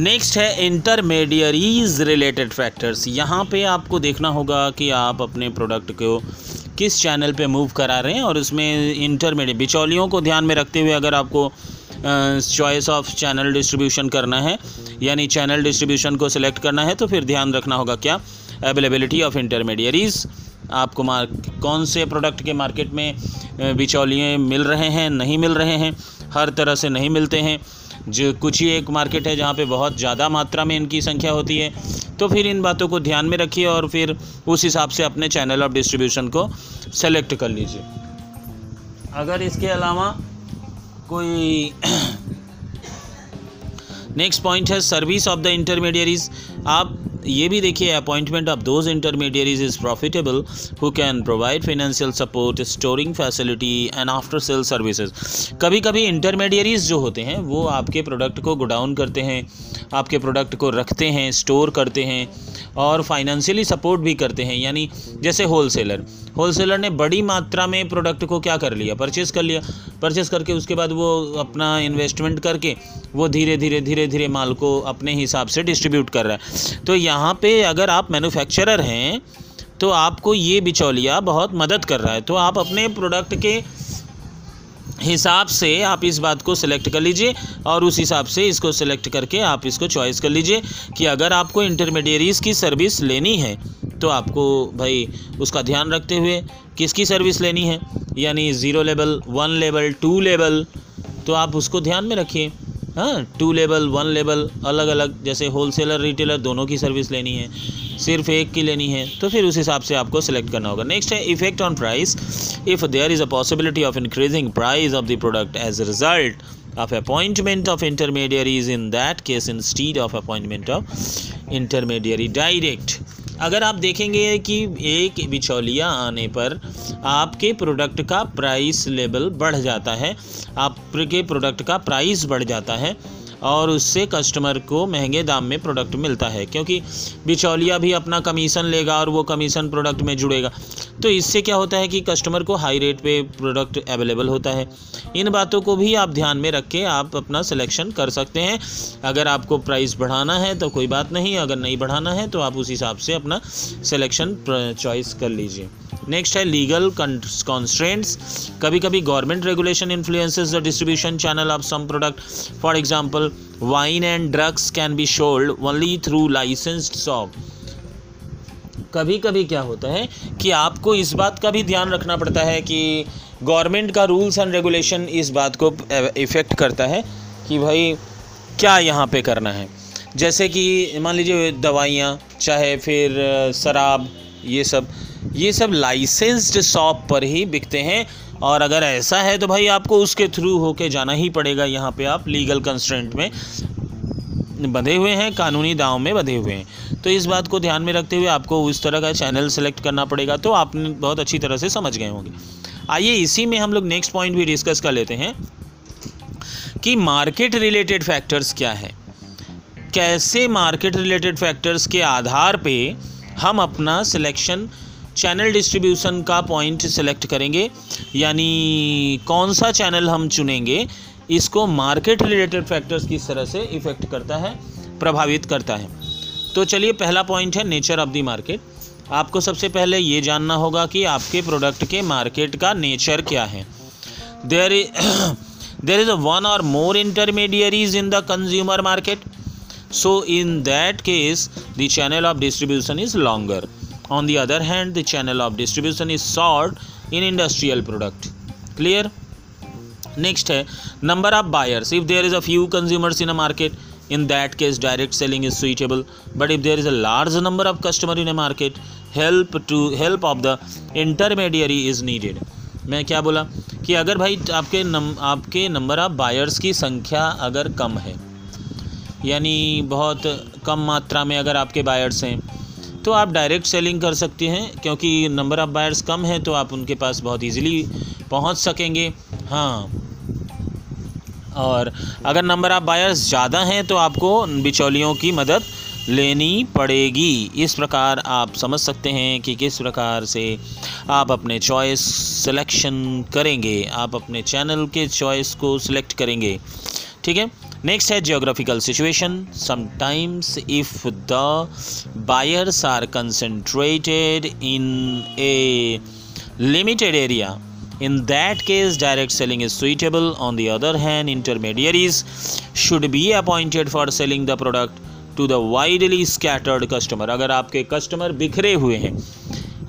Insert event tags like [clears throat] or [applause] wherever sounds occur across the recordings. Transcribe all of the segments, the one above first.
Next है intermediaries related factors यहाँ पे आपको देखना होगा कि आप अपने प्रोडक्ट को किस चैनल पे मूव करा रहे हैं और उसमें इंटरमीडिएट बिचौलियों को ध्यान में रखते हुए अगर आपको चॉइस ऑफ़ चैनल डिस्ट्रीब्यूशन करना है, यानी चैनल डिस्ट्रीब्यूशन को सिलेक्ट करना है तो फिर ध्यान रखना होगा क्या? अवेलेबिलिटी ऑफ़ इंटरमीडियरीज आपको मार कौन से प्रोडक्ट के मार्केट में बिचौलिए मिल रहे हैं, नहीं मिल रहे हैं, हर तरह से नहीं मिलते हैं। जो कुछ ही एक मार्केट है जहाँ पे बहुत ज़्यादा मात्रा में इनकी संख्या होती है तो फिर इन बातों को ध्यान में रखिए और फिर उस हिसाब से अपने चैनल ऑफ़ डिस्ट्रीब्यूशन को सेलेक्ट कर लीजिए। अगर इसके अलावा कोई [coughs] नेक्स्ट पॉइंट है सर्विस ऑफ़ द इंटरमीडियरीज आप ये भी देखिए appointment of those intermediaries is profitable who can provide financial support storing facility and after sale services कभी कभी इंटरमीडियरीज जो होते हैं, वो आपके प्रोडक्ट को गोडाउन करते हैं, आपके प्रोडक्ट को रखते हैं स्टोर करते हैं और फाइनेंशियली सपोर्ट भी करते हैं। यानी जैसे होलसेलर होलसेलर ने बड़ी मात्रा में प्रोडक्ट को क्या कर लिया? परचेज़ कर लिया। परचेस करके उसके बाद वो अपना इन्वेस्टमेंट करके वो धीरे धीरे धीरे धीरे माल को अपने हिसाब से डिस्ट्रीब्यूट कर रहा है। तो यहाँ पे अगर आप मैन्युफैक्चरर हैं तो आपको ये बिचौलिया बहुत मदद कर रहा है। तो आप अपने प्रोडक्ट के हिसाब से आप इस बात को सिलेक्ट कर लीजिए और उस हिसाब से इसको सिलेक्ट करके आप इसको चॉइस कर लीजिए कि अगर आपको इंटरमीडियरीज़ की सर्विस लेनी है तो आपको भाई उसका ध्यान रखते हुए किसकी सर्विस लेनी है? यानी zero level one level two level तो आप उसको ध्यान में रखिए। हाँ टू लेवल वन लेवल अलग अलग जैसे होलसेलर रिटेलर दोनों की सर्विस लेनी है, सिर्फ़ एक की लेनी है तो फिर उस हिसाब से आपको सेलेक्ट करना होगा। नेक्स्ट है effect on price if there is a possibility of increasing price of the product as a result of appointment of intermediaries in that case, instead of appointment of intermediary direct. अगर आप देखेंगे कि एक बिचौलिया आने पर आपके प्रोडक्ट का प्राइस लेवल बढ़ जाता है, आपके प्रोडक्ट का प्राइस बढ़ जाता है और उससे कस्टमर को महँगे दाम में प्रोडक्ट मिलता है, क्योंकि बिचौलिया भी अपना कमीशन लेगा और वो कमीशन प्रोडक्ट में जुड़ेगा। तो इससे क्या होता है कि कस्टमर को हाई रेट पे प्रोडक्ट अवेलेबल होता है। इन बातों को भी आप ध्यान में रख के आप अपना सिलेक्शन कर सकते हैं। अगर आपको प्राइस बढ़ाना है तो कोई बात नहीं, अगर नहीं बढ़ाना है तो आप उस हिसाब से अपना सिलेक्शन चॉइस कर लीजिए। नेक्स्ट है लीगल कॉन्स्ट्रेंट्स कभी कभी government regulation influences the distribution channel of some product for example wine and drugs can be should only through licensed shop कभी कभी क्या होता है कि आपको इस बात का भी ध्यान रखना पड़ता है कि गवर्नमेंट का रूल्स एंड रेगुलेशन इस बात को इफ़ेक्ट करता है कि भाई क्या यहाँ पे करना है। जैसे कि मान लीजिए दवाइयाँ, चाहे फिर शराब, ये सब। ये सब लाइसेंस्ड शॉप पर ही बिकते हैं। और अगर ऐसा है तो भाई आपको उसके थ्रू होके जाना ही पड़ेगा यहाँ पे आप लीगल कंस्ट्रेंट में। बंधे हुए हैं, कानूनी दाव में बंधे हुए हैं। तो इस बात को ध्यान में रखते हुए आपको उस तरह का चैनल सेलेक्ट करना पड़ेगा तो आप बहुत अच्छी तरह से समझ गए होंगे। आइए इसी में हम लोग नेक्स्ट पॉइंट भी डिस्कस कर लेते हैं कि मार्केट रिलेटेड फैक्टर्स क्या है। कैसे मार्केट रिलेटेड फैक्टर्स के आधार पे हम अपना सिलेक्शन चैनल डिस्ट्रीब्यूशन का पॉइंट सेलेक्ट करेंगे, यानी कौन सा चैनल हम चुनेंगे, इसको मार्केट रिलेटेड फैक्टर्स किस तरह से इफ़ेक्ट करता है, प्रभावित करता है। तो चलिए, पहला पॉइंट है नेचर ऑफ़ दी मार्केट आपको सबसे पहले ये जानना होगा कि आपके प्रोडक्ट के मार्केट का नेचर क्या है। There there is a one और more intermediaries in the consumer market so in that case the channel of distribution is longer On the other hand, the channel of distribution is short in industrial product. Clear? Next है number of buyers. If there is a few consumers in a market, in that case direct selling is suitable. But if there is a large number of customer in a market, help to help of the intermediary is needed. मैं क्या बोला कि अगर भाई आपके नम आपके number of buyers की संख्या अगर कम है यानी बहुत कम मात्रा में अगर आपके बायर्स हैं तो आप डायरेक्ट सेलिंग कर सकते हैं, क्योंकि नंबर ऑफ़ बायर्स कम है तो आप उनके पास बहुत इजीली पहुँच सकेंगे। हाँ। और अगर नंबर ऑफ़ बायर्स ज़्यादा हैं तो आपको बिचौलियों की मदद लेनी पड़ेगी। इस प्रकार आप समझ सकते हैं कि किस प्रकार से आप अपने चॉइस सिलेक्शन करेंगे। आप अपने चैनल के चॉइस को सिलेक्ट करेंगे। ठीक है? नेक्स्ट है geographical situation sometimes if the buyers are concentrated in a limited area in that case direct selling is suitable on the other hand intermediaries should be appointed for selling the product to the widely scattered customer अगर आपके customer बिखरे हुए हैं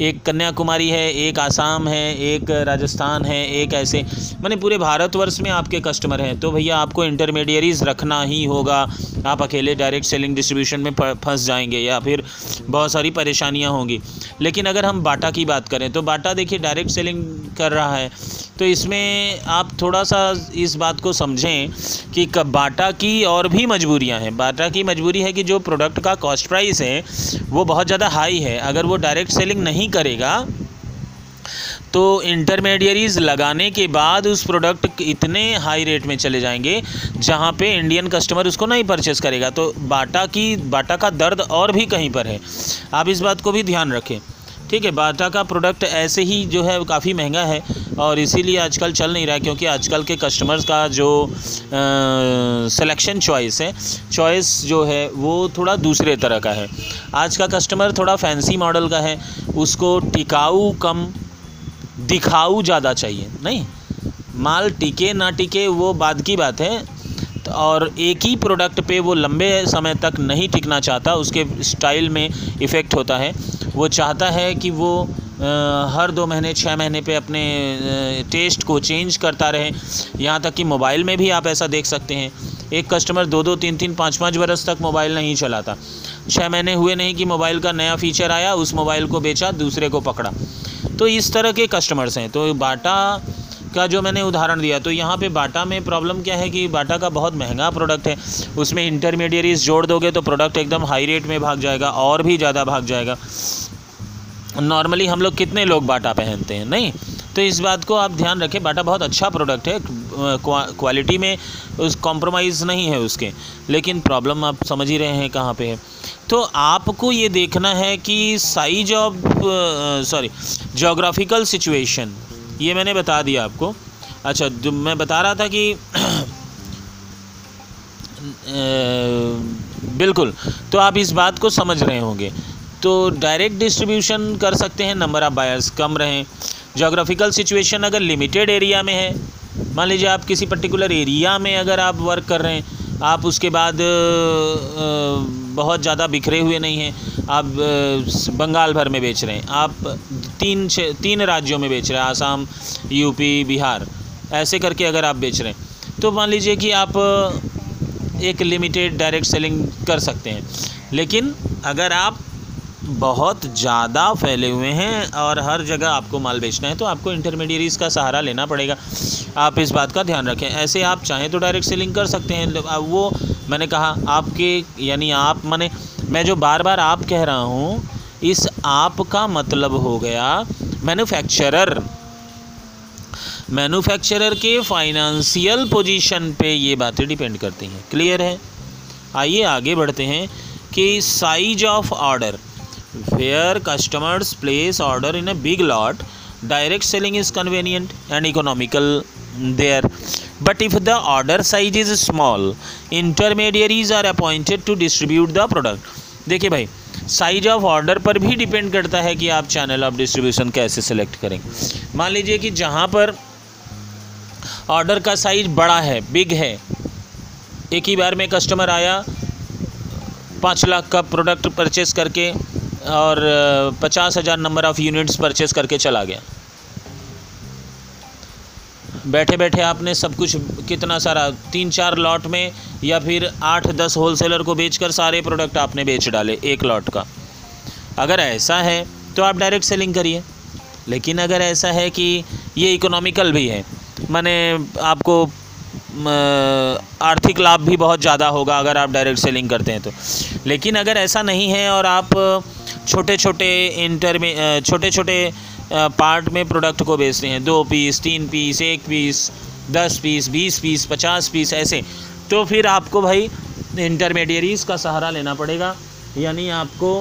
एक कन्याकुमारी है, एक आसाम है, एक राजस्थान है, एक ऐसे। मैंने पूरे भारतवर्ष में आपके कस्टमर हैं तो भैया आपको इंटरमीडियरीज रखना ही होगा। आप अकेले डायरेक्ट सेलिंग डिस्ट्रीब्यूशन में फंस जाएँगे या फिर बहुत सारी परेशानियाँ होंगी। लेकिन अगर हम बाटा की बात करें तो बाटा देखिए डायरेक्ट सेलिंग कर रहा है। तो इसमें आप थोड़ा सा इस बात को समझें कि बाटा की और भी मजबूरियाँ हैं। बाटा की मजबूरी है कि जो प्रोडक्ट का कॉस्ट प्राइस है, वो बहुत ज़्यादा हाई है। अगर वो डायरेक्ट सेलिंग नहीं करेगा तो इंटरमीडियरीज लगाने के बाद उस प्रोडक्ट इतने हाई रेट में चले जाएँगे, जहाँ पे इंडियन कस्टमर उसको नहीं परचेस करेगा। तो बाटा की, बाटा का दर्द और भी कहीं पर है। आप इस बात को भी ध्यान रखें। ठीक है, बाटा का प्रोडक्ट ऐसे ही जो है काफ़ी महँगा है और इसीलिए आजकल चल नहीं रहा है क्योंकि आजकल के कस्टमर्स का जो सिलेक्शन चॉइस है चॉइस जो है वो थोड़ा दूसरे तरह का है। आज का कस्टमर थोड़ा फैंसी मॉडल का है, उसको टिकाऊ कम, दिखाऊ ज़्यादा चाहिए, नहीं? माल टिके ना टिके वो बाद की बात है, और एक ही प्रोडक्ट पे वो लंबे समय तक नहीं टिकना चाहता, उसके स्टाइल में इफ़ेक्ट होता है। वो चाहता है कि वो हर दो महीने छः महीने पे अपने टेस्ट को चेंज करता रहे। यहाँ तक कि मोबाइल में भी आप ऐसा देख सकते हैं। एक कस्टमर दो दो, तीन तीन, पाँच पाँच बरस तक मोबाइल नहीं चलाता। छः महीने हुए नहीं कि मोबाइल का नया फ़ीचर आया, उस मोबाइल को बेचा, दूसरे को पकड़ा। तो इस तरह के कस्टमर्स हैं। तो बाटा का जो मैंने उदाहरण दिया तो यहाँ पे बाटा में प्रॉब्लम क्या है कि बाटा का बहुत महँगा प्रोडक्ट है। उसमें इंटरमीडियरीज जोड़ दोगे तो प्रोडक्ट एकदम हाई रेट में भाग जाएगा, और भी ज़्यादा भाग जाएगा। नॉर्मली हम लोग कितने लोग बाटा पहनते हैं, नहीं? तो इस बात को आप ध्यान रखें, बाटा बहुत अच्छा प्रोडक्ट है क्वालिटी में उस कॉम्प्रोमाइज़ नहीं है उसके, लेकिन प्रॉब्लम आप समझ ही रहे हैं कहाँ पे है। तो आपको ये देखना है कि size of sorry geographical situation ये मैंने बता दिया आपको। अच्छा मैं बता रहा था कि [clears throat] बिल्कुल तो आप इस बात को समझ रहे होंगे। तो डायरेक्ट डिस्ट्रीब्यूशन कर सकते हैं नंबर ऑफ़ बायर्स कम रहें। जोग्राफिकल सिचुएशन अगर लिमिटेड एरिया में है, मान लीजिए आप किसी पर्टिकुलर एरिया में अगर आप वर्क कर रहे हैं, आप उसके बाद बहुत ज़्यादा बिखरे हुए नहीं हैं, आप बंगाल भर में बेच रहे हैं, आप तीन तीन राज्यों में बेच रहे हैं, आसाम यूपी बिहार, ऐसे करके अगर आप बेच रहे हैं तो मान लीजिए कि आप एक लिमिटेड डायरेक्ट सेलिंग कर सकते हैं। लेकिन अगर आप बहुत ज़्यादा फैले हुए हैं और हर जगह आपको माल बेचना है तो आपको इंटरमीडियरीज़ का सहारा लेना पड़ेगा। आप इस बात का ध्यान रखें। ऐसे आप चाहें तो डायरेक्ट सेलिंग कर सकते हैं। वो मैंने कहा, आपके यानी आप, मैंने मैं जो बार बार आप कह रहा हूँ, इस आप का मतलब हो गया मैन्युफैक्चरर मैन्युफैक्चरर के फाइनेंशियल पोजीशन पे ये बातें डिपेंड करती हैं। क्लियर है? आइए आगे बढ़ते हैं कि size of order where customers place order in a big lot direct selling is convenient and economical there but if the order size is small intermediaries are appointed to distribute the product देखिए भाई size of order पर भी depend करता है कि आप channel of distribution कैसे select करें। मान लीजिए कि जहाँ पर ऑर्डर का साइज़ बड़ा है बिग है, एक ही बार में कस्टमर आया, पाँच लाख का प्रोडक्ट परचेस करके और पचास हज़ार नंबर ऑफ़ यूनिट्स परचेज़ करके चला गया। बैठे बैठे आपने सब कुछ, कितना सारा, तीन चार लॉट में या फिर आठ दस होलसेलर को बेचकर सारे प्रोडक्ट आपने बेच डाले, एक लॉट का। अगर ऐसा है तो आप डायरेक्ट सेलिंग करिए। लेकिन अगर ऐसा है कि ये इकोनॉमिकल भी है, मैंने आपको आर्थिक लाभ भी बहुत ज़्यादा होगा अगर आप डायरेक्ट सेलिंग करते हैं तो। लेकिन अगर ऐसा नहीं है और आप छोटे छोटे इंटर में छोटे छोटे पार्ट में प्रोडक्ट को बेचते हैं। दो पीस तीन पीस एक पीस दस पीस बीस पीस पचास पीस ऐसे। तो फिर आपको भाई इंटरमीडियरीज़ का सहारा लेना पड़ेगा। यानी आपको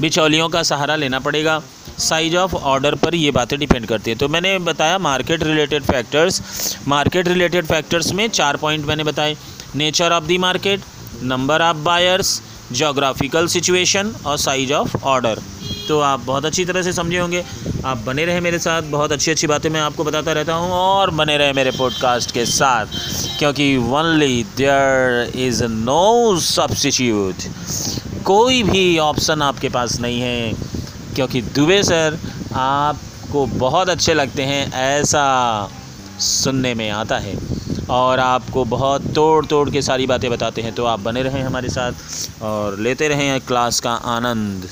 बिचौलियों का सहारा लेना पड़ेगा। साइज़ ऑफ़ ऑर्डर पर ये बातें डिपेंड करती है। तो मैंने बताया market related factors market related factors में चार पॉइंट मैंने बताए। Nature of the market number of buyers geographical situation और साइज़ ऑफ़ ऑर्डर तो आप बहुत अच्छी तरह से समझे होंगे। आप बने रहे मेरे साथ, बहुत अच्छी अच्छी बातें मैं आपको बताता रहता हूँ और बने रहे मेरे पॉडकास्ट के साथ, क्योंकि only there is no substitute कोई भी ऑप्शन आपके पास नहीं है, क्योंकि दुबे सर आपको बहुत अच्छे लगते हैं, ऐसा सुनने में आता है। और आपको बहुत तोड़ तोड़ के सारी बातें बताते हैं। तो आप बने रहें हमारे साथ और लेते रहें क्लास का आनंद।